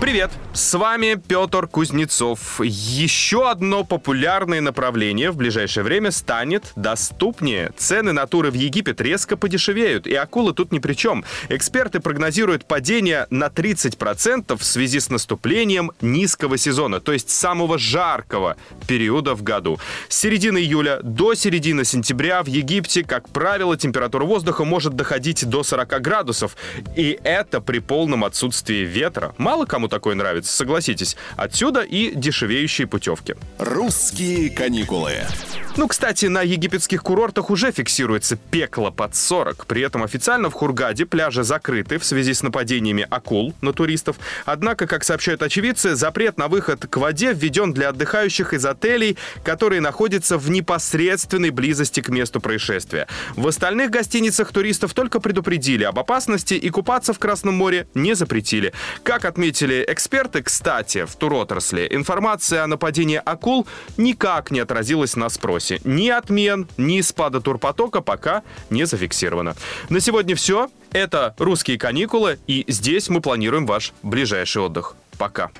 Привет! С вами Петр Кузнецов. Еще одно популярное направление в ближайшее время станет доступнее. Цены на туры в Египет резко подешевеют, и акулы тут ни при чем. Эксперты прогнозируют падение на 30% в связи с наступлением низкого сезона, то есть самого жаркого периода в году. С середины июля до середины сентября в Египте, как правило, температура воздуха может доходить до 40 градусов, и это при полном отсутствии ветра. Мало кому такое нравится, согласитесь. Отсюда и дешевеющие путевки. «Русские каникулы». Ну, кстати, на египетских курортах уже фиксируется пекло под 40. При этом официально в Хургаде пляжи закрыты в связи с нападениями акул на туристов. Однако, как сообщают очевидцы, запрет на выход к воде введен для отдыхающих из отелей, которые находятся в непосредственной близости к месту происшествия. В остальных гостиницах туристов только предупредили об опасности и купаться в Красном море не запретили. Как отметили эксперты, кстати, в туротрасли, информация о нападении акул никак не отразилась на спросе. Ни отмен, ни спада турпотока пока не зафиксировано. На сегодня все. Это «Русские каникулы», и здесь мы планируем ваш ближайший отдых. Пока.